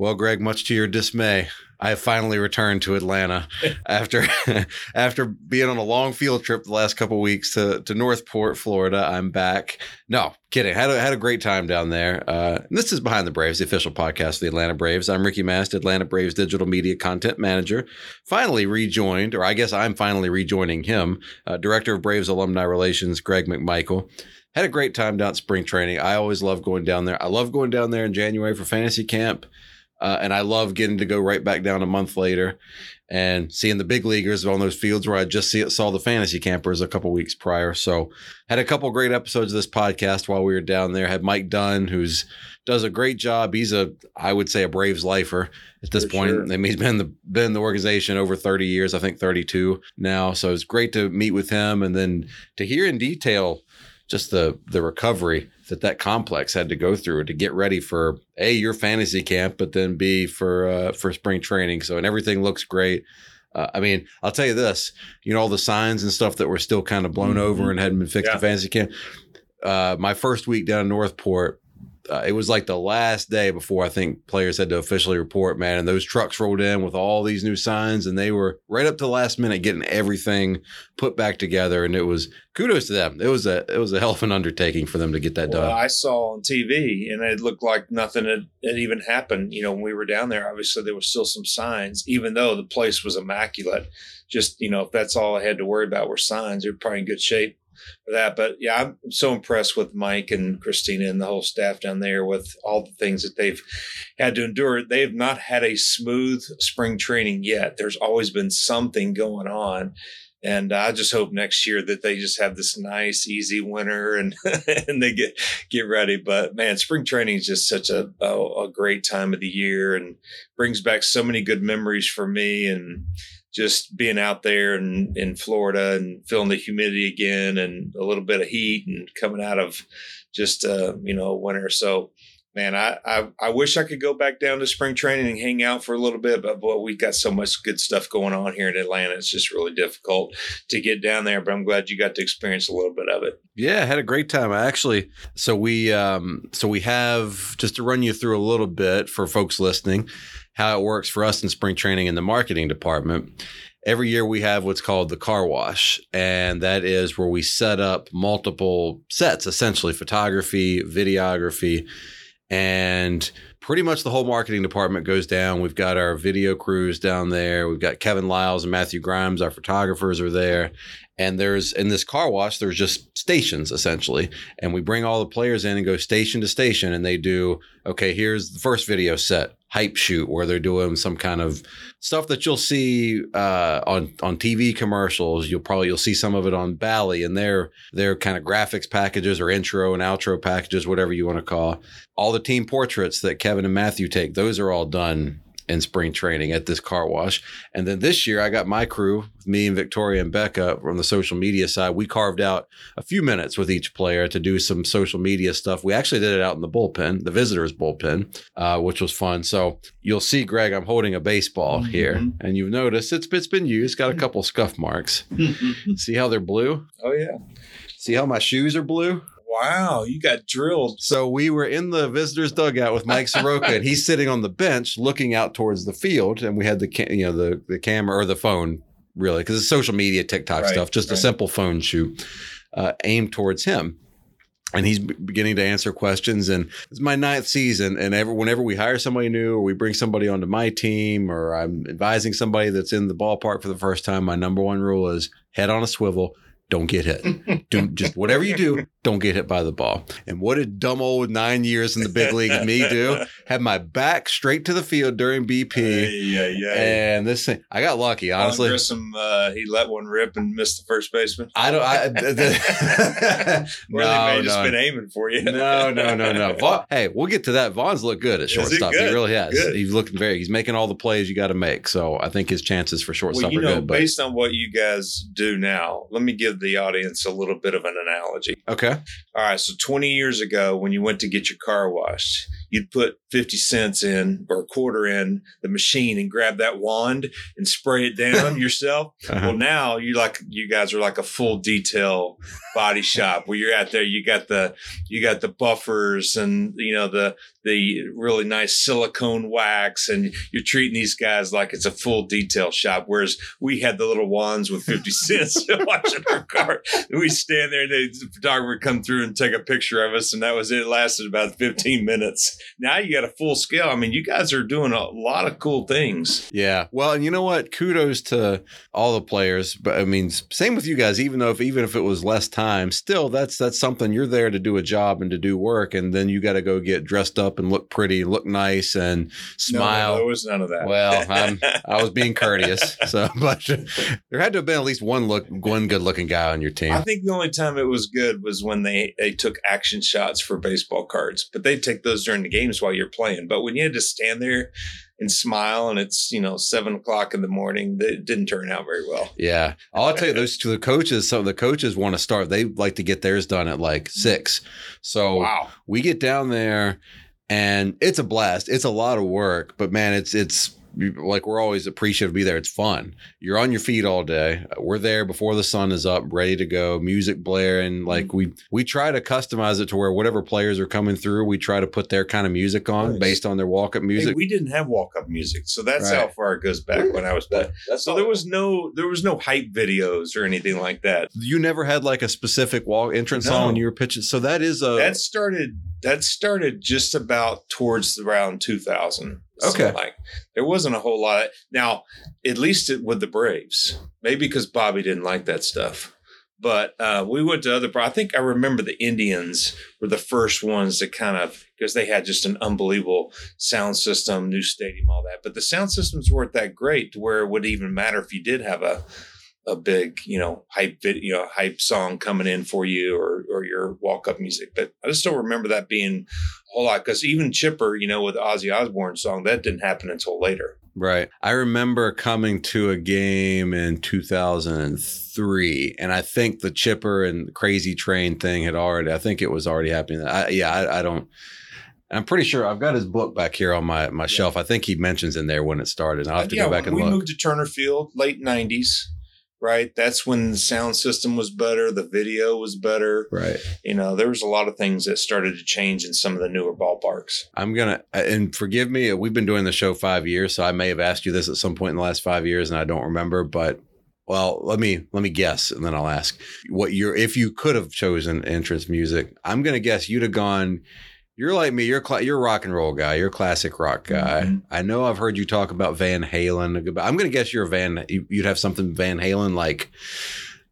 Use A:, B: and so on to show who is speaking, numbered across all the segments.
A: Well, Greg, much to your dismay, I have finally returned to Atlanta after after being on a long field trip the last couple weeks to to North Port, Florida. I'm back. No, kidding. Had a, had a great time down there. Uh, this is Behind the Braves, the official podcast of the Atlanta Braves. I'm Ricky Mast, Atlanta Braves digital media content manager. Finally rejoined, or I guess I'm finally rejoining him, uh, director of Braves alumni relations, Greg McMichael had a great time down at spring training. I always love going down there. I love going down there in January for fantasy camp. Uh, and I love getting to go right back down a month later and seeing the big leaguers on those fields where I just see it, saw the fantasy campers a couple weeks prior. So had a couple great episodes of this podcast while we were down there. Had Mike Dunn, who's does a great job. He's a I would say a Braves lifer at this For point. Sure. He's been the been in the organization over 30 years, I think 32 now. So it's great to meet with him and then to hear in detail just the the recovery that that complex had to go through to get ready for a your fantasy camp, but then b for uh, for spring training. So and everything looks great. Uh, I mean, I'll tell you this: you know, all the signs and stuff that were still kind of blown mm-hmm. over and hadn't been fixed yeah. in fantasy camp. Uh, my first week down in North Port, uh, it was like the last day before I think players had to officially report, man. And those trucks rolled in with all these new signs, and they were right up to the last minute getting everything put back together. And it was kudos to them. It was a it was a hell of an undertaking for them to get that well, done.
B: I saw on TV, and it looked like nothing had, had even happened. You know, when we were down there, obviously there was still some signs, even though the place was immaculate. Just you know, if that's all I had to worry about were signs, they're probably in good shape for that. But yeah, I'm so impressed with Mike and Christina and the whole staff down there with all the things that they've had to endure. They have not had a smooth spring training yet. There's always been something going on. And I just hope next year that they just have this nice, easy winter and and they get get ready. But man, spring training is just such a, a, a great time of the year and brings back so many good memories for me. And just being out there in, in Florida and feeling the humidity again and a little bit of heat and coming out of just uh, you know winter. So man, I, I, I wish I could go back down to spring training and hang out for a little bit, but boy, we got so much good stuff going on here in Atlanta. It's just really difficult to get down there. But I'm glad you got to experience a little bit of it.
A: Yeah, I had a great time. I actually so we um so we have just to run you through a little bit for folks listening how it works for us in spring training in the marketing department. Every year we have what's called the car wash, and that is where we set up multiple sets, essentially photography, videography, and pretty much the whole marketing department goes down. We've got our video crews down there. We've got Kevin Lyles and Matthew Grimes, our photographers are there. And there's in this car wash, there's just stations essentially. And we bring all the players in and go station to station and they do, okay, here's the first video set hype shoot where they're doing some kind of stuff that you'll see uh, on on TV commercials. You'll probably you'll see some of it on Bally and their their kind of graphics packages or intro and outro packages, whatever you want to call. All the team portraits that Kevin and Matthew take, those are all done in spring training at this car wash. And then this year, I got my crew, me and Victoria and Becca from the social media side. We carved out a few minutes with each player to do some social media stuff. We actually did it out in the bullpen, the visitors' bullpen, uh, which was fun. So you'll see, Greg, I'm holding a baseball mm-hmm. here, and you've noticed it's it's been used. Got a couple scuff marks. see how they're blue?
B: Oh yeah.
A: See how my shoes are blue?
B: Wow, you got drilled.
A: So we were in the visitors' dugout with Mike Soroka, and he's sitting on the bench looking out towards the field, and we had the ca- you know the the camera or the phone really because it's social media TikTok right, stuff, just right. a simple phone shoot uh, aimed towards him. And he's beginning to answer questions. And it's my ninth season. And ever, whenever we hire somebody new or we bring somebody onto my team or I'm advising somebody that's in the ballpark for the first time, my number one rule is head on a swivel, don't get hit. do just whatever you do, don't get hit by the ball. And what did dumb old nine years in the big league me do? Had my back straight to the field during BP.
B: yeah, yeah. Yeah.
A: And this thing, I got lucky, honestly.
B: Grissom, uh, he let one rip and missed the first baseman.
A: I don't. I, the, the,
B: or they may have just been aiming for you.
A: no, no, no, no. Vaughn, hey, we'll get to that. Vaughn's looked good at shortstop. He, he, really has. Good. He's looking very. He's making all the plays you got to make. So I think his chances for shortstop well, you know, are good.
B: But based on what you guys do now, let me give the audience a little bit of an analogy.
A: Okay.
B: All right. So 20 years ago, when you went to get your car washed, you'd put 50 cents in or a quarter in the machine and grab that wand and spray it down yourself. Uh-huh. Well, now you like, you guys are like a full detail body shop where you're out there, you got the, you got the buffers and, you know, the, the really nice silicone wax and you're treating these guys like it's a full detail shop. Whereas we had the little wands with 50 cents watching our car. We stand there and the photographer come through and take a picture of us. And that was it. it lasted about 15 minutes. Now you got a full scale. I mean, you guys are doing a lot of cool things.
A: Yeah. Well, and you know what? Kudos to all the players. But I mean, same with you guys, even though if, even if it was less time, still that's, that's something you're there to do a job and to do work. And then you got to go get dressed up and look pretty, look nice and smile.
B: No, there was none of that.
A: Well, i was being courteous. So, but there had to have been at least one look, one good looking guy on your team.
B: I think the only time it was good was when they, they took action shots for baseball cards, but they take those during the games while you're playing. But when you had to stand there and smile and it's you know seven o'clock in the morning it didn't turn out very well.
A: Yeah. I'll tell you those two the coaches some of the coaches want to start they like to get theirs done at like six. So
B: wow.
A: we get down there and it's a blast. It's a lot of work but man it's it's like we're always appreciative to be there. It's fun. You're on your feet all day. We're there before the sun is up, ready to go. Music blaring. Like mm-hmm. we we try to customize it to where whatever players are coming through, we try to put their kind of music on nice. based on their walk up music. Hey,
B: we didn't have walk up music, so that's right. how far it goes back when I was back. so there was no there was no hype videos or anything like that.
A: You never had like a specific walk entrance no. song when you were pitching. So that is a
B: that started that started just about towards around 2000
A: Okay.
B: So like there wasn't a whole lot. Of, now, at least it, with the Braves, maybe because Bobby didn't like that stuff. But uh, we went to other. I think I remember the Indians were the first ones to kind of because they had just an unbelievable sound system, new stadium, all that. But the sound systems weren't that great to where it would even matter if you did have a a big, you know, hype video, you know, hype song coming in for you or or your walk up music. But I just don't remember that being a whole lot because even Chipper, you know, with Ozzy Osbourne song, that didn't happen until later.
A: Right. I remember coming to a game in 2003, and I think the Chipper and Crazy Train thing had already, I think it was already happening. I, yeah, I, I don't. I'm pretty sure I've got his book back here on my, my yeah. shelf. I think he mentions in there when it started. I'll have to uh, yeah, go back and
B: we
A: look.
B: We moved to Turner Field late 90s right? That's when the sound system was better, the video was better.
A: Right.
B: You know, there was a lot of things that started to change in some of the newer ballparks.
A: I'm going to and forgive me, we've been doing the show 5 years, so I may have asked you this at some point in the last 5 years and I don't remember, but well, let me let me guess, and then I'll ask what you're if you could have chosen entrance music. I'm gonna guess you'd have gone you're like me. You're cl- you're a rock and roll guy. You're a classic rock guy. Mm-hmm. I know I've heard you talk about Van Halen. I'm going to guess you're a Van. You'd have something Van Halen like.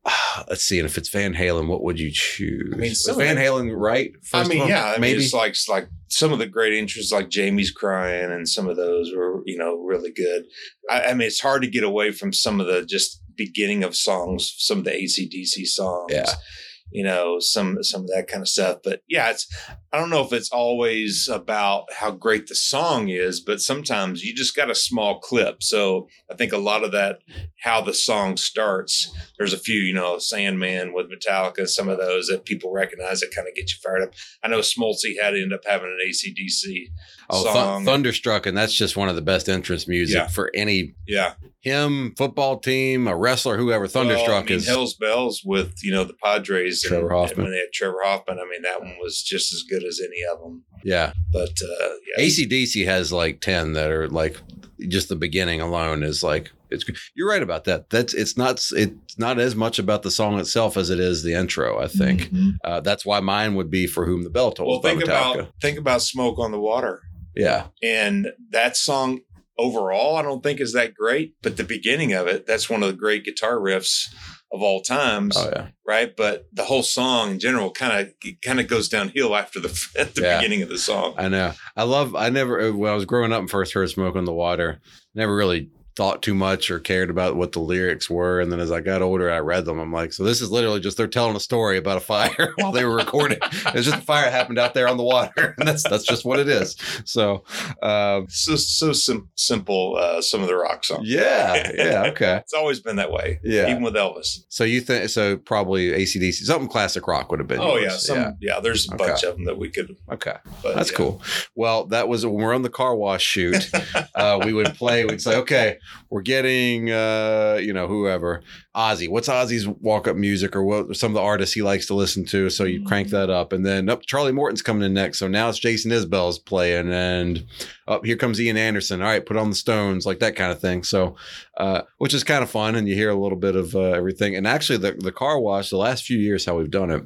A: Uh, let's see. And if it's Van Halen, what would you choose? I mean, Van Halen right?
B: First I mean, yeah. I maybe mean, it's like like some of the great interests, like Jamie's crying, and some of those were you know really good. I, I mean, it's hard to get away from some of the just beginning of songs, some of the AC/DC songs.
A: Yeah
B: you know some some of that kind of stuff but yeah it's i don't know if it's always about how great the song is but sometimes you just got a small clip so i think a lot of that how the song starts there's a few you know sandman with metallica some of those that people recognize that kind of get you fired up i know smoltzy had to end up having an AC/DC
A: oh song. Th- thunderstruck and that's just one of the best entrance music yeah. for any
B: yeah
A: him, football team, a wrestler, whoever. Thunderstruck well, I
B: mean,
A: is
B: Hell's Bells with you know the Padres.
A: Trevor and, Hoffman.
B: when they had Trevor Hoffman, I mean that one was just as good as any of them.
A: Yeah,
B: but uh,
A: yeah. AC/DC has like ten that are like just the beginning alone is like it's. You're right about that. That's it's not it's not as much about the song itself as it is the intro. I think mm-hmm. uh, that's why mine would be for whom the bell tolls.
B: Well, think about think about Smoke on the Water.
A: Yeah,
B: and that song overall, I don't think is that great, but the beginning of it, that's one of the great guitar riffs of all times,
A: Oh yeah.
B: right? But the whole song in general kind of kind of goes downhill after the at the
A: Yeah.
B: beginning of the song.
A: I know. I love. I never. When I was growing up and first heard "Smoke on the Water," never really thought too much or cared about what the lyrics were. And then as I got older, I read them. I'm like, so this is literally just they're telling a story about a fire while they were recording. it's just a fire happened out there on the water, and that's that's just what it is. So, um,
B: So so sim- simple. Uh, some of the rock songs.
A: yeah, yeah, okay.
B: It's always been that way.
A: Yeah.
B: even with Elvis.
A: So you think so? Probably AC/DC, something classic rock would have been.
B: Oh
A: yours.
B: yeah, some yeah. there's a
A: Okay.
B: bunch of them that we could.
A: Okay.
B: But
A: That's
B: yeah.
A: cool. Well, that was when we're on the car wash shoot. uh, we would play. We'd say, "Okay, we're getting, uh, you know, whoever Ozzie. What's Ozzie's walk-up music, or what some of the artists he likes to listen to?" So you crank that up, and then up Charlie Morton's coming in next. So now it's Jason Isbell's playing, and up here comes Ian Anderson. All right, put on the Stones, like that kind of thing. So, uh, which is kind of fun, and you hear a little bit of uh, everything. And actually, the the car wash, the last few years, how we've done it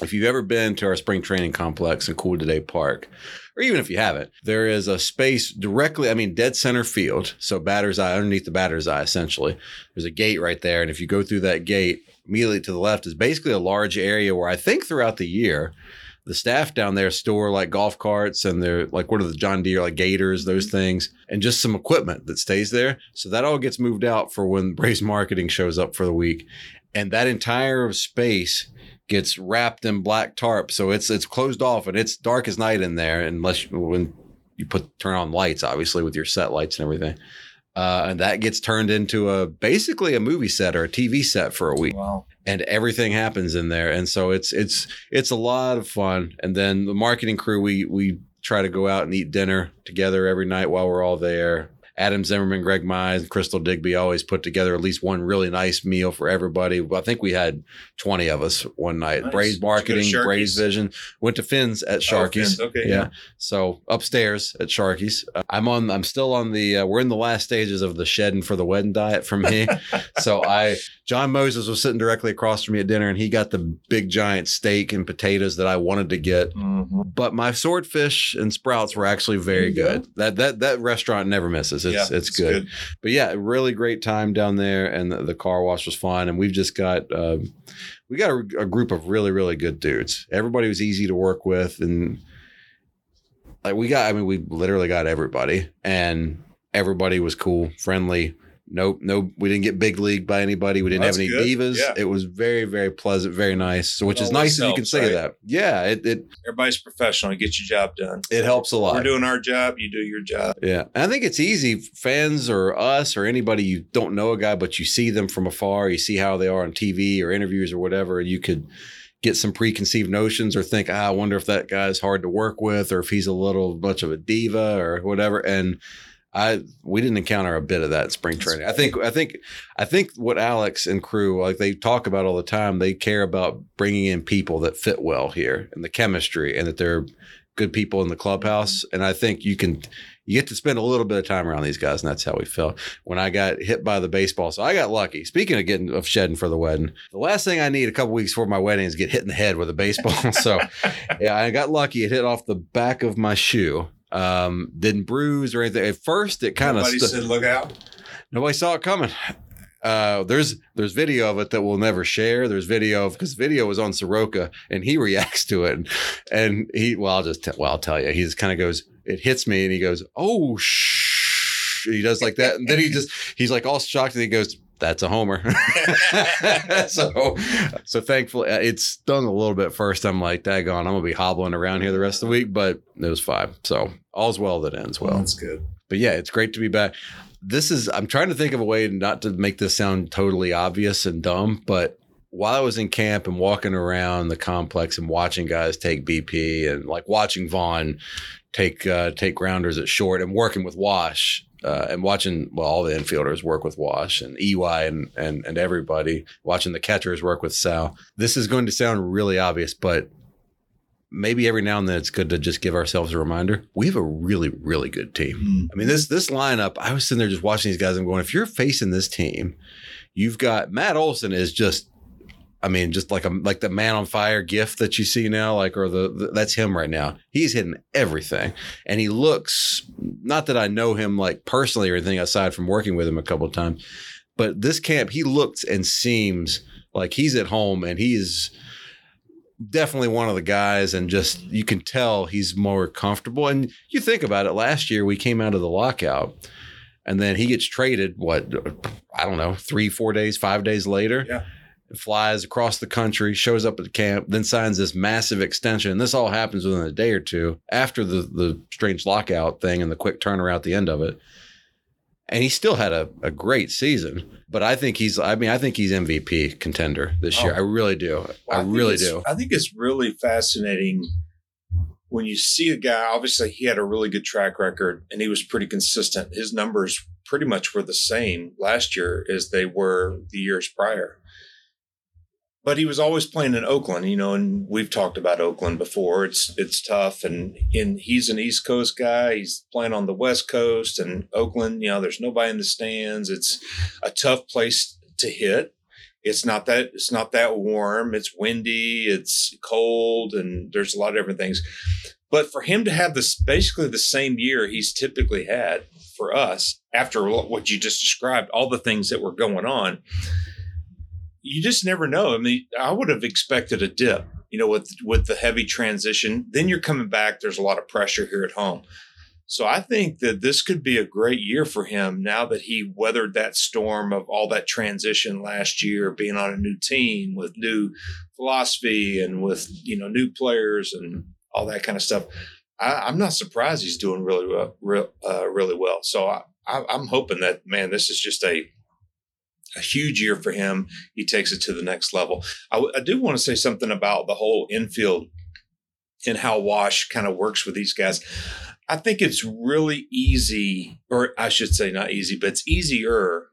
A: if you've ever been to our spring training complex in CoolToday Park, or even if you haven't, there is a space directly, I mean, dead center field. So batter's eye, underneath the batter's eye, essentially. There's a gate right there. And if you go through that gate, immediately to the left is basically a large area where I think throughout the year, the staff down there store like golf carts and they're like, what are the John Deere, like gators, those mm-hmm. things, and just some equipment that stays there. So that all gets moved out for when Braves marketing shows up for the week. And that entire space gets wrapped in black tarp, so it's it's closed off and it's dark as night in there, unless you, when you put turn on lights, obviously with your set lights and everything. Uh, and that gets turned into a basically a movie set or a TV set for a week,
B: Wow.
A: and everything happens in there. And so it's it's it's a lot of fun. And then the marketing crew, we we try to go out and eat dinner together every night while we're all there. Adam Zimmerman, Greg Mize, and Crystal Digby always put together at least one really nice meal for everybody. I think we had 20 of us one night.
B: Nice.
A: Braves
B: Did you go to
A: marketing? Braves vision. Went to Fins at
B: Oh,
A: Sharky's.
B: Fins. Okay,
A: yeah.
B: yeah.
A: So upstairs at Sharky's. Uh, I'm on, I'm still on the, uh, we're in the last stages of the shedding for the wedding diet for me. so I, John Moses was sitting directly across from me at dinner and he got the big giant steak and potatoes that I wanted to get
B: Mhm.
A: but my swordfish and sprouts were actually very good. That that that restaurant never misses. It's
B: Yeah,
A: it's, good. But yeah, really great time down there, and the, the car wash was fun. And we've just got um, we got a, a group of really really good dudes. Everybody was easy to work with, and like we got. I mean, we literally got everybody, and everybody was cool, friendly. Nope, no, we didn't get big league by anybody. We didn't
B: That's
A: have any
B: good.
A: divas.
B: Yeah.
A: It was very, very pleasant, very nice. So, which
B: It
A: is nice that you can say
B: right?
A: that. Yeah, it, it
B: Everybody's professional. You get your job done.
A: it helps a lot.
B: We're doing our job. You do your job.
A: Yeah. And I think it's easy. Fans or us or anybody, you don't know a guy, but you see them from afar. You see how they are on TV or interviews or whatever. And you could get some preconceived notions or think, ah, I wonder if that guy's hard to work with or if he's a little much of a diva or whatever. And I we didn't encounter a bit of that spring training. I think I think I think what Alex and crew like they talk about all the time. They care about bringing in people that fit well here and the chemistry and that they're good people in the clubhouse. Mm-hmm. And I think you can you get to spend a little bit of time around these guys, and that's how we felt when I got hit by the baseball. So I got lucky. Speaking of getting of shedding for the wedding, the last thing I need a couple weeks before my wedding is get hit in the head with a baseball. so yeah, I got lucky. It hit off the back of my shoe. Um, didn't bruise or anything. At first, it kind of
B: Nobody said, "Look out."
A: nobody saw it coming. Uh, there's there's video of it that we'll never share. There's video of because video was on Soroka and he reacts to it, and, and he well I'll just tell, well I'll tell you he just kind of goes it hits me and he goes oh shh he does like that and then he just he's like all shocked and he goes that's a homer. so so thankfully uh, it stung a little bit first. I'm like daggone I'm gonna be hobbling around here the rest of the week, but it was fine. So all's well that ends well
B: that's good.
A: but yeah, it's great to be back. This is I'm trying to think of a way not to make this sound totally obvious and dumb, but while I was in camp and walking around the complex and watching guys take BP and like watching Vaughn take uh, take grounders at short and working with Wash uh, and watching well all the infielders work with Wash and EY and and and everybody watching the catchers work with Sal. This is going to sound really obvious, but maybe every now and then it's good to just give ourselves a reminder. We have a really really good team. Hmm. I mean, this this lineup, I was sitting there just watching these guys. I'm going, if you're facing this team, you've got Matt Olson is just, I mean, just like a like the man on fire gift that you see now, like or the, the that's him right now. He's hitting everything, and he looks. Not that I know him like personally or anything aside from working with him a couple of times. But this camp, he looks and seems like he's at home and he is definitely one of the guys and just you can tell he's more comfortable. And you think about it last year we came out of the lockout and then he gets traded what i don't know three four days five days later.
B: Yeah.
A: flies across the country shows up at the camp then signs this massive extension. And this all happens within a day or two after the the strange lockout thing and the quick turnaround at the end of it and he still had a, a great season but i think he's i mean i think he's mvp contender this year
B: Oh.
A: i really do i,
B: think
A: really do
B: I think it's really fascinating when you see a guy. Obviously, he had a really good track record and he was pretty consistent. His numbers pretty much were the same last year as they were the years prior. But he was always playing in Oakland, you know, and we've talked about Oakland before. It's it's tough, and and he's an East Coast guy. He's playing on the West Coast, and Oakland, you know, there's nobody in the stands. It's a tough place to hit it's not that it's not that warm it's windy it's cold and there's a lot of different things but for him to have this basically the same year he's typically had for us after what you just described all the things that were going on you just never know i mean i would have expected a dip you know with with the heavy transition then you're coming back there's a lot of pressure here at home so I think that this could be a great year for him now that he weathered that storm of all that transition last year, being on a new team with new philosophy and with you know new players and all that kind of stuff. I, I'm not surprised he's doing really well, real, uh, really well. So I, I, I'm hoping that man, this is just a a huge year for him. He takes it to the next level. I, do want to say something about the whole infield and how Wash kind of works with these guys. I think it's really easy, or I should say not easy, but it's easier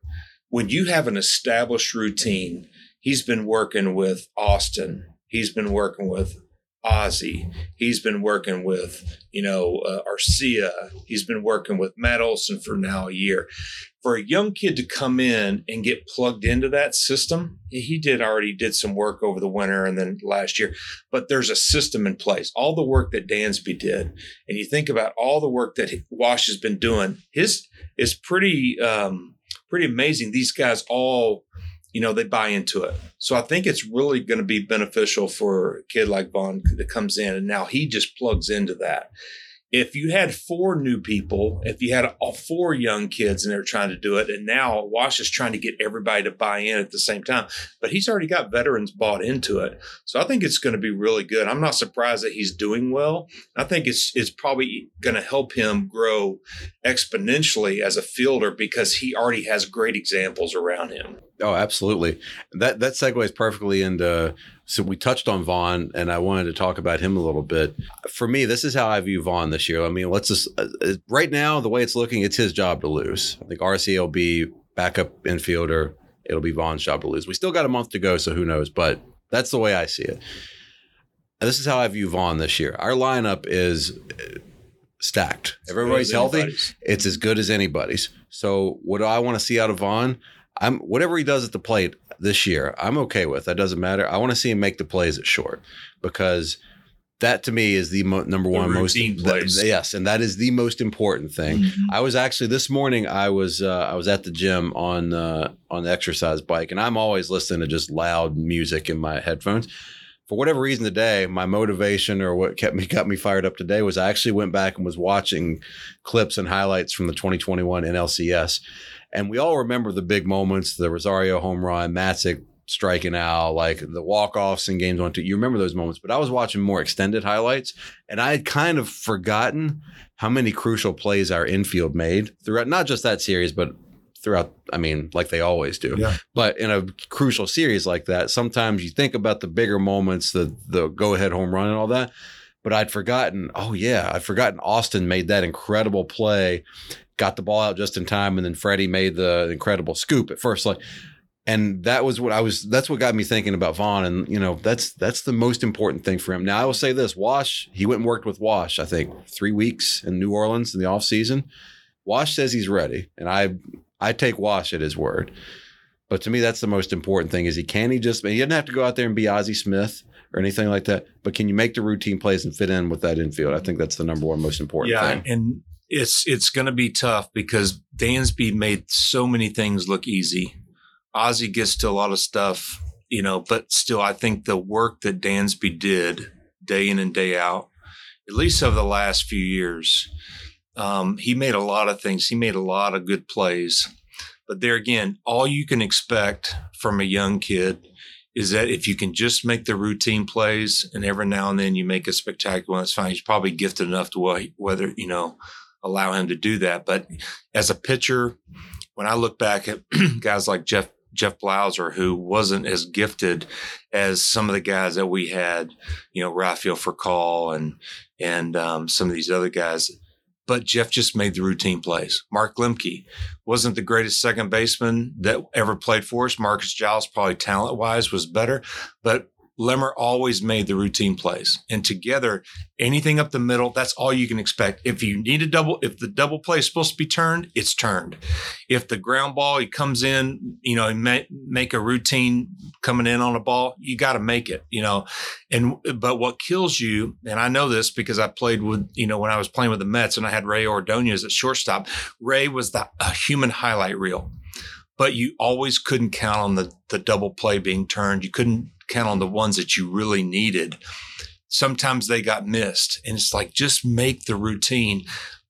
B: when you have an established routine. He's been working with Austin. He's been working with Ozzie. He's been working with, you know, uh, Arcia. He's been working with Matt Olson for now a year. For a young kid to come in and get plugged into that system, he did already did some work over the winter and then last year, but there's a system in place. All the work that Dansby did, and you think about all the work that Wash has been doing, his is pretty um, pretty amazing. These guys all, you know, they buy into it. So I think it's really going to be beneficial for a kid like Vaughn that comes in and now he just plugs into that. If you had four new people, if you had four young kids and they're trying to do it, and now Wash is trying to get everybody to buy in at the same time, but he's already got veterans bought into it. So I think it's going to be really good. I'm not surprised that he's doing well. I think it's it's probably going to help him grow exponentially as a fielder because he already has great examples around him.
A: Oh, absolutely. That that segues perfectly into. So we touched on Vaughn, and I wanted to talk about him a little bit. For me, this is how I view Vaughn this year. I mean, let's just uh, uh, right now the way it's looking, it's his job to lose. I think Arcia will be backup infielder. It'll be Vaughn's job to lose. We still got a month to go, so who knows? But that's the way I see it. And this is how I view Vaughn this year. Our lineup is uh, stacked. Everybody's healthy,
B: Anybody's.
A: it's as good as anybody's. So what do I want to see out of Vaughn? I'm whatever he does at the plate this year, I'm okay with. That doesn't matter. I want to see him make the plays at short because that to me is the mo- number
B: The
A: one most
B: routine
A: that-
B: plays.
A: yes, and that is the most important thing. I was actually this morning. I was uh, I was at the gym on uh, on the exercise bike, and I'm always listening to just loud music in my headphones. For whatever reason today, my motivation or what kept me got me fired up today was I actually went back and was watching clips and highlights from the 2021 NLCS, and we all remember the big moments: the Rosario home run, Matzek striking out, like the walk offs in games one two. You remember those moments, but I was watching more extended highlights, and I had kind of forgotten how many crucial plays our infield made throughout not just that series, but throughout. I mean, like they always do.
B: Yeah.
A: But in a crucial series like that, sometimes you think about the bigger moments, the the go ahead home run and all that. But I'd forgotten. Oh yeah, I'd forgotten. Austin made that incredible play, got the ball out just in time, and then Freddie made the incredible scoop at first. Like, and that was what I was. That's what got me thinking about Vaughn. And you know, that's that's the most important thing for him. Now I will say this: Wash. He went and worked with Wash. I think three weeks in New Orleans in the off season. Wash says he's ready, and I I take Wash at his word. But to me, that's the most important thing: is he can he just he doesn't have to go out there and be Ozzie Smith or anything like that. But can you make the routine plays and fit in with that infield? I think that's the number one most important
B: yeah,
A: thing.
B: and it's it's going to be tough because Dansby made so many things look easy. Ozzie gets to a lot of stuff, you know, but still, I think the work that Dansby did day in and day out, at least over the last few years, um, he made a lot of things. He made a lot of good plays. But there again, all you can expect from a young kid is that if you can just make the routine plays and every now and then you make a spectacular one, that's fine. He's probably gifted enough to whether, you know, allow him to do that. But as a pitcher, when I look back at guys like Jeff Jeff Blauser, who wasn't as gifted as some of the guys that we had, you know, Rafael Furcal and and um, some of these other guys. But Jeff just made the routine plays. Mark Lemke wasn't the greatest second baseman that ever played for us. Marcus Giles, probably talent wise, was better, but Lemmer always made the routine plays. And together, anything up the middle, that's all you can expect. If you need a double, if the double play is supposed to be turned, it's turned. If the ground ball, he comes in, you know, make, make a routine coming in on a ball, you got to make it, you know. And, but what kills you, and I know this because I played with, you know, when I was playing with the Mets and I had Rey Ordoñez at shortstop, Rey was the human highlight reel but you always couldn't count on the the double play being turned. You couldn't count on the ones that you really needed. Sometimes they got missed. And it's like, just make the routine.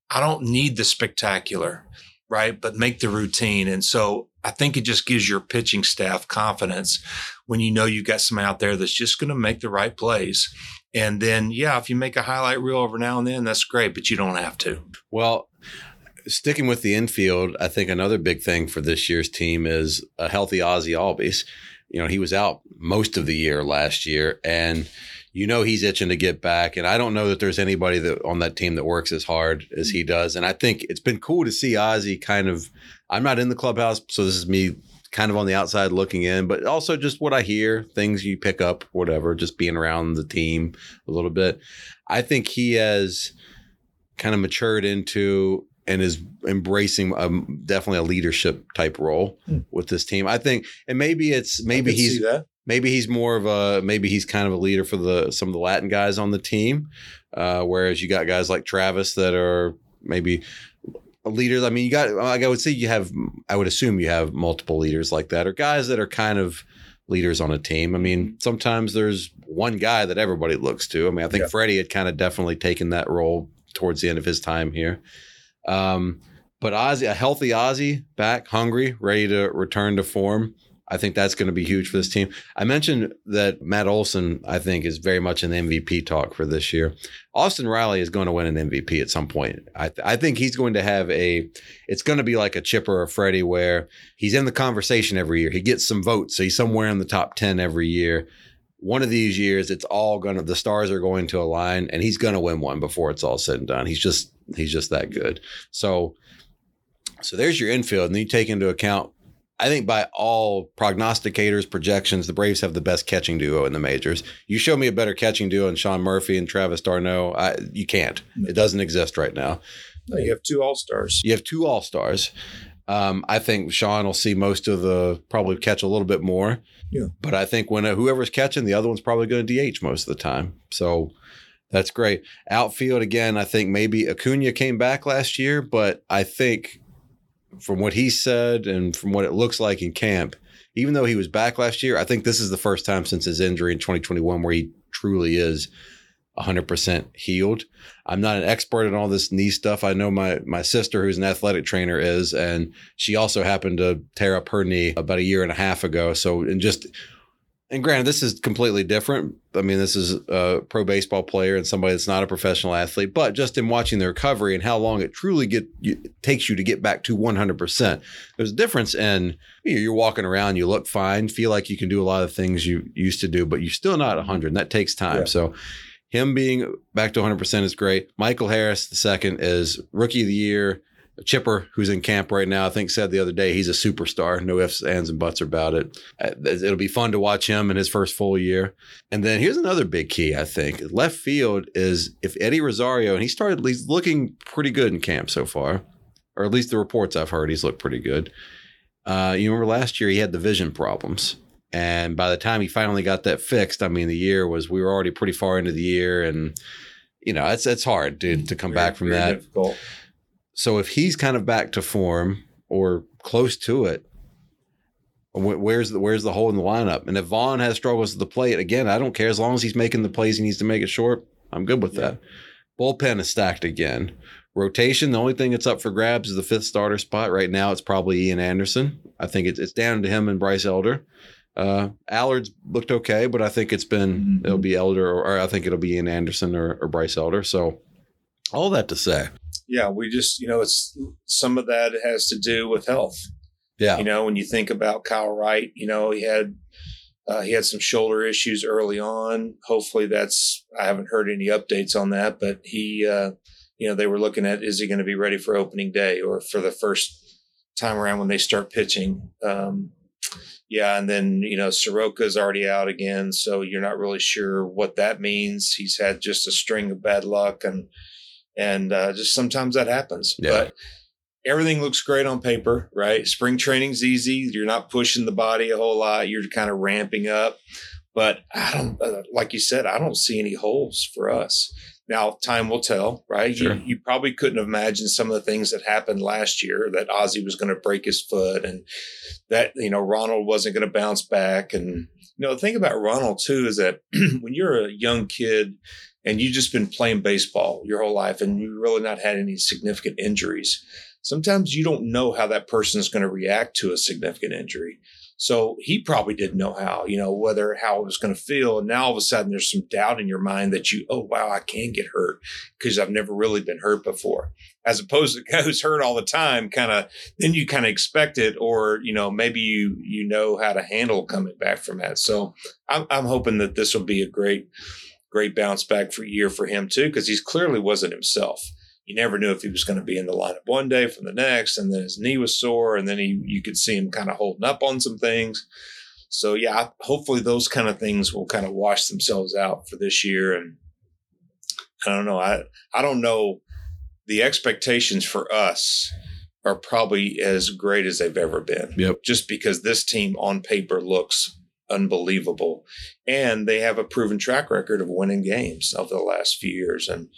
B: I don't need the spectacular, right? But make the routine. And so I think it just gives your pitching staff confidence when you know you got somebody out there that's just going to make the right plays. And then, yeah, if you make a highlight reel over now and then, that's great, but you don't have to.
A: Well, sticking with the infield, I think another big thing for this year's team is a healthy Ozzie Albies you know, he was out most of the year last year, and you know he's itching to get back. And I don't know that there's anybody that on that team that works as hard as he does. And I think it's been cool to see Ozzie kind of. I'm not in the clubhouse, so this is me kind of on the outside looking in, but also just what I hear, things you pick up, whatever, just being around the team a little bit. I think he has kind of matured into and is embracing um, definitely a leadership type role hmm. with this team. I think, and maybe it's maybe he's maybe he's more of a maybe he's kind of a leader for the some of the Latin guys on the team, uh, whereas you got guys like Travis that are maybe leaders. I mean, you got like I would say you have I would assume you have multiple leaders like that or guys that are kind of leaders on a team. I mean, sometimes there's one guy that everybody looks to. I mean, I think yeah. Freddie had kind of definitely taken that role towards the end of his time here. Um, but Ozzie, a healthy Ozzie back, hungry, ready to return to form. I think that's going to be huge for this team. I mentioned that Matt Olson, I think, is very much the MVP talk for this year. Austin Riley is going to win an MVP at some point. I, th- I think he's going to have a, it's going to be like a Chipper or Freddie where he's in the conversation every year. He gets some votes. So he's somewhere in the top 10 every year. One of these years, it's all going to, the stars are going to align and he's going to win one before it's all said and done. He's just, He's just that good. So, so there's your infield, and you take into account. I think by all prognosticators, projections, the Braves have the best catching duo in the majors. You show me a better catching duo than Sean Murphy and Travis d'Arnaud, I, you can't. It doesn't exist right now.
B: No, you have two all stars.
A: You have two all stars. Um, I think Sean will see most of the probably catch a little bit more.
B: Yeah.
A: But I think when uh, whoever's catching, the other one's probably going to DH most of the time. So that's great. Outfield again, I think maybe Acuna came back last year, but I think from what he said and from what it looks like in camp, even though he was back last year, I think this is the first time since his injury in 2021 where he truly is 100% healed. I'm not an expert in all this knee stuff. I know my my sister who's an athletic trainer is and she also happened to tear up her knee about a year and a half ago. So and just and granted, this is completely different. I mean, this is a pro baseball player and somebody that's not a professional athlete, but just in watching the recovery and how long it truly get it takes you to get back to 100%. There's a difference in you're walking around, you look fine, feel like you can do a lot of things you used to do, but you're still not 100. And that takes time. Yeah. So him being back to 100% is great. Michael Harris, the second, is rookie of the year Chipper, who's in camp right now, I think said the other day he's a superstar. No ifs, ands, and buts about it. Uh, it'll be fun to watch him in his first full year. And then here's another big key, I think. Left field is if Eddie Rosario, and he started, he's looking pretty good in camp so far, or at least the reports I've heard, he's looked pretty good. Uh, you remember last year he had the vision problems. And by the time he finally got that fixed, I mean, the year was, we were already pretty far into the year. And, you know, it's, it's hard to, to come very, back from that. Difficult. So if he's kind of back to form or close to it, Where's the where's the hole in the lineup? And if Vaughn has struggles at the plate, again, I don't care as long as he's making the plays he needs to make it short. I'm good with yeah. that. Bullpen is stacked again. Rotation, the only thing that's up for grabs is the fifth starter spot. Right now, it's probably Ian Anderson. I think it's it's down to him and Bryce Elder. Uh, Allard's looked okay, but I think it's been mm-hmm. it'll be Elder or, or, I think it'll be Ian Anderson or, or Bryce Elder. So all that to say,
B: yeah, we just you know it's some of that has to do with health.
A: Yeah,
B: you know when you think about Kyle Wright, you know he had uh, he had some shoulder issues early on. Hopefully that's I haven't heard any updates on that, but he uh, you know they were looking at is he going to be ready for opening day or for the first time around when they start pitching. Um, yeah, and then you know Soroka's already out again, so you're not really sure what that means. He's had just a string of bad luck, and and uh, just sometimes that happens. Yeah. But everything looks great on paper, right? Spring training's easy. You're not pushing the body a whole lot. You're kind of ramping up. But I don't, uh, like you said, I don't see any holes for us. Now, time will tell, right? Sure. You, you, probably couldn't imagine some of the things that happened last year that Ozzie was going to break his foot and that, you know, Ronald wasn't going to bounce back. And, you know, the thing about Ronald, too, is that when you're a young kid and you've just been playing baseball your whole life and you really not had any significant injuries, sometimes you don't know how that person is going to react to a significant injury. So he probably didn't know how, you know, whether how it was going to feel. And now all of a sudden there's some doubt in your mind that you, oh, wow, I can get hurt because I've never really been hurt before. As opposed to the guy who's hurt all the time, kind of, then you kind of expect it, or, you know, maybe you, you know how to handle coming back from that. So I'm, I'm hoping that this will be a great, great bounce back for year for him too, because he's clearly wasn't himself you never knew if he was going to be in the lineup one day from the next, and then his knee was sore, and then he you could see him kind of holding up on some things. So yeah, hopefully those kind of things will kind of wash themselves out for this year. And I don't know, I I don't know. The expectations for us are probably as great as they've ever been.
A: Yep.
B: Just because this team on paper looks unbelievable, and they have a proven track record of winning games over the last few years, and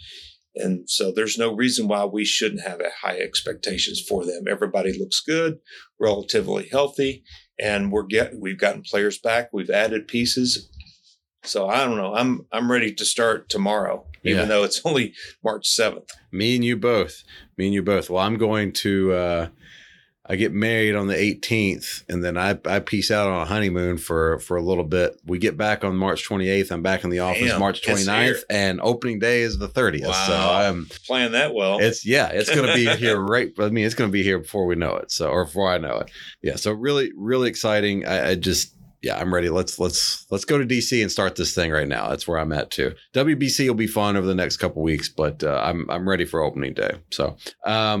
B: and so there's no reason why we shouldn't have high expectations for them. Everybody looks good, relatively healthy, and we're get we've gotten players back. We've added pieces. So I don't know. I'm I'm ready to start tomorrow, even yeah. though it's only March seventh.
A: Me and you both. Me and you both. Well, I'm going to uh I get married on the 18th, and then I, I peace out on a honeymoon for for a little bit. We get back on March 28th. I'm back in the office Damn, March 29th, and opening day is the 30th. Wow. So I'm
B: playing that well.
A: It's yeah, it's going to be here right. I mean, it's going to be here before we know it. So or before I know it. Yeah. So really, really exciting. I, I just yeah, I'm ready. Let's let's let's go to DC and start this thing right now. That's where I'm at too. WBC will be fun over the next couple weeks, but uh, I'm I'm ready for opening day. So. Um,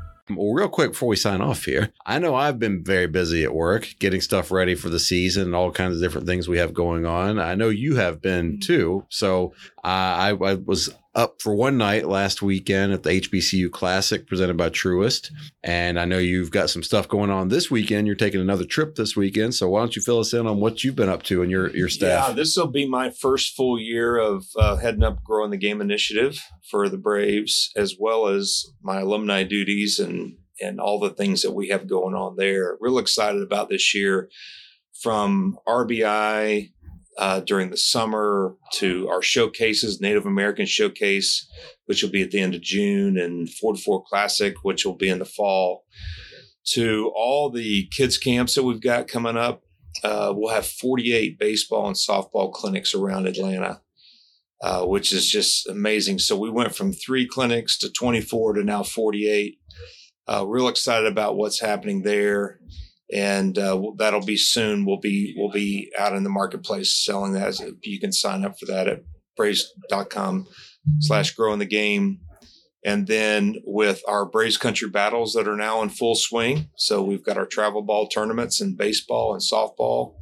A: Well, real quick before we sign off here, I know I've been very busy at work getting stuff ready for the season and all kinds of different things we have going on. I know you have been mm-hmm. too. So uh, I, I was up for one night last weekend at the HBCU Classic presented by Truist. And I know you've got some stuff going on this weekend. You're taking another trip this weekend. So why don't you fill us in on what you've been up to and your, your staff?
B: Yeah, this will be my first full year of uh, heading up growing the game initiative for the Braves, as well as my alumni duties and and all the things that we have going on there. Real excited about this year from RBI uh, during the summer to our showcases, Native American Showcase, which will be at the end of June, and 4 to 4 Classic, which will be in the fall, to all the kids' camps that we've got coming up uh, we'll have 48 baseball and softball clinics around Atlanta, uh, which is just amazing. So we went from three clinics to 24 to now 48. Uh, real excited about what's happening there, and uh, that'll be soon. We'll be we'll be out in the marketplace selling that. You can sign up for that at braves.com slash growing the game. And then with our Braves Country battles that are now in full swing. So we've got our travel ball tournaments and baseball and softball.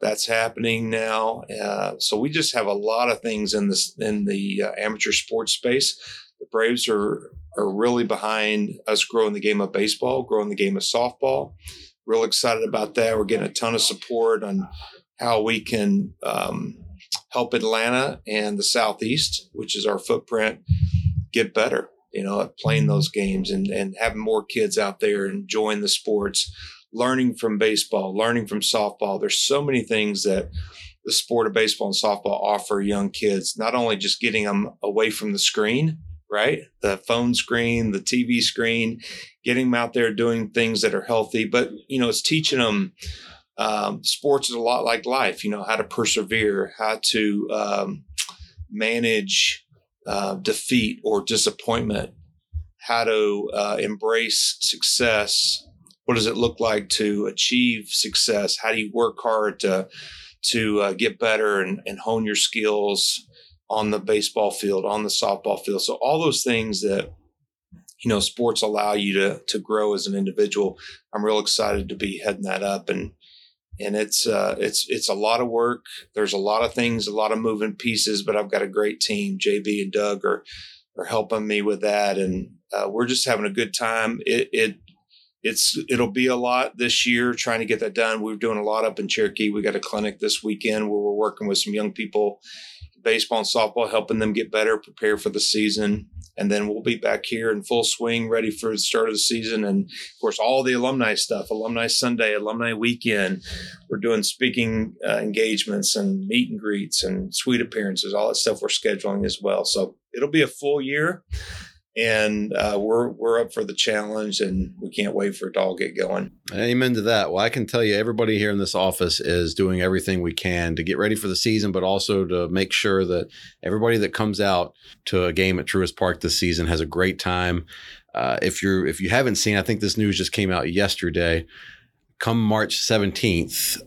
B: That's happening now. Uh, so we just have a lot of things in this in the uh, amateur sports space. The Braves are are really behind us growing the game of baseball, growing the game of softball. Real excited about that. We're getting a ton of support on how we can um, help Atlanta and the Southeast, which is our footprint, get better, you know, at playing those games and, and having more kids out there enjoying the sports, learning from baseball, learning from softball. There's so many things that the sport of baseball and softball offer young kids, not only just getting them away from the screen, right? The phone screen, the TV screen, getting them out there doing things that are healthy, but, you know, it's teaching them um, sports is a lot like life, you know, how to persevere, how to um, manage uh, defeat or disappointment, how to uh, embrace success. What does it look like to achieve success? How do you work hard to to uh, get better and, and hone your skills on the baseball field, on the softball field? So all those things that you know sports allow you to to grow as an individual. I'm real excited to be heading that up and and it's uh, it's it's a lot of work. There's a lot of things, a lot of moving pieces, but I've got a great team. JB and Doug are are helping me with that, and uh, we're just having a good time. It, it it's it'll be a lot this year trying to get that done. We're doing a lot up in Cherokee. We got a clinic this weekend where we're working with some young people, baseball and softball, helping them get better, prepare for the season and then we'll be back here in full swing, ready for the start of the season. And of course, all the alumni stuff, alumni Sunday, alumni weekend. We're doing speaking uh, engagements and meet and greets and suite appearances, all that stuff we're scheduling as well. So it'll be a full year and uh, we're we're up for the challenge, and we can't wait for it to all get going.
A: Amen to that. Well, I can tell you, everybody here in this office is doing everything we can to get ready for the season, but also to make sure that everybody that comes out to a game at Truist Park this season has a great time. Uh, if you're if you haven't seen, I think this news just came out yesterday. Come March 17th,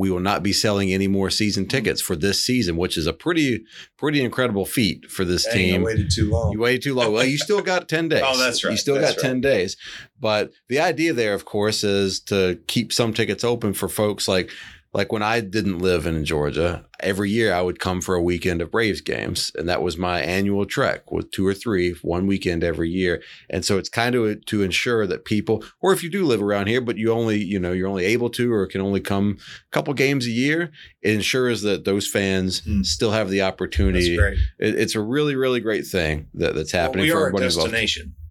A: we will not be selling any more season mm-hmm. tickets for this season, which is a pretty pretty incredible feat for this
B: Dang,
A: team.
B: I waited too long.
A: You waited too long. Well, you still got 10 days.
B: Oh, that's right.
A: You still
B: That's
A: got 10 days. But the idea there, of course, is to keep some tickets open for folks like like when I didn't live in Georgia, every year I would come for a weekend of Braves games. And that was my annual trek with two or three, one weekend every year. And so it's kind of to ensure that people, or if you do live around here, but you only, you know, you're only able to or can only come a couple games a year, it ensures that those fans
B: Hmm.
A: still have the opportunity.
B: great.
A: It, it's a really, really great thing that, that's
B: Well,
A: happening
B: we
A: for
B: are a
A: everybody involved.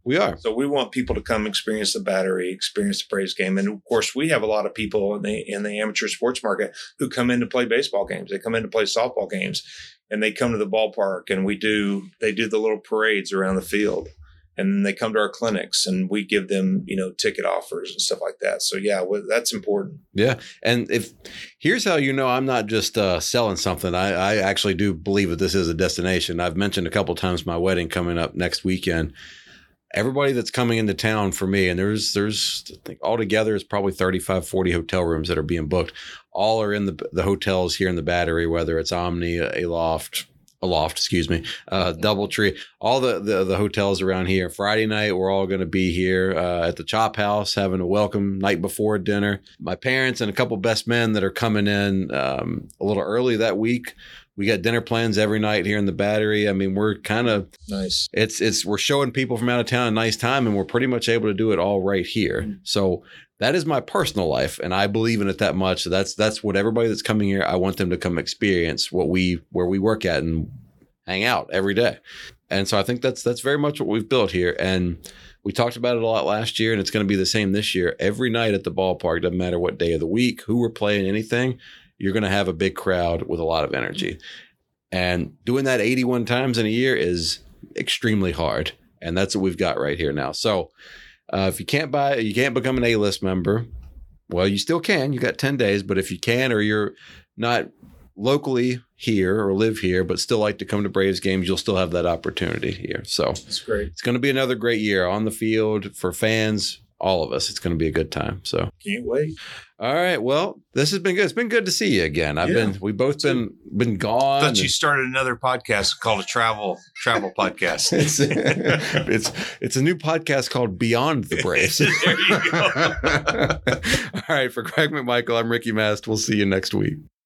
A: We are.
B: So we want people to come experience the battery, experience the Braves game, and of course, we have a lot of people in the in the amateur sports market who come in to play baseball games. They come in to play softball games, and they come to the ballpark, and we do they do the little parades around the field, and they come to our clinics, and we give them you know ticket offers and stuff like that. So yeah, well, that's important.
A: Yeah. And if here's how you know I'm not just uh, selling something, I, I actually do believe that this is a destination. I've mentioned a couple times my wedding coming up next weekend. Everybody that's coming into town for me, and there's there's I think altogether is probably 35, 40 hotel rooms that are being booked. All are in the the hotels here in the battery, whether it's Omni, aloft aloft excuse me, uh, DoubleTree, all the, the the hotels around here. Friday night, we're all going to be here uh, at the Chop House having a welcome night before dinner. My parents and a couple best men that are coming in um, a little early that week. We got dinner plans every night here in the Battery. I mean, we're kind of
B: Nice.
A: it's it's we're showing people from out of town a nice time, and we're pretty much able to do it all right here. Mm. So that is my personal life, and I believe in it that much. So that's that's what everybody that's coming here. I want them to come experience what we where we work at and hang out every day. And so I think that's that's very much what we've built here. And we talked about it a lot last year, and it's going to be the same this year. Every night at the ballpark, doesn't matter what day of the week, who we're playing, anything, you're going to have a big crowd with a lot of energy. And doing that 81 times in a year is extremely hard. And that's what we've got right here now. So uh, if you can't buy, you can't become an A list member. well, you still can. You got 10 days, but if you can or you're not locally here or live here, but still like to come to Braves games, you'll still have that opportunity here. So
B: it's great.
A: it's going to be another great year on the field for fans, all of us. It's going to be a good time. So,
B: Can't wait.
A: all right. Well, this has been good. It's been good to see you again. I've
B: Yeah.
A: been, we've both been, been
C: I
A: gone.
C: thought you started another podcast called a travel travel podcast.
A: it's, it's it's a new podcast called Beyond the Braves.
C: there you go.
A: All right, for Greg McMichael, I'm Ricky Mast. We'll see you next week.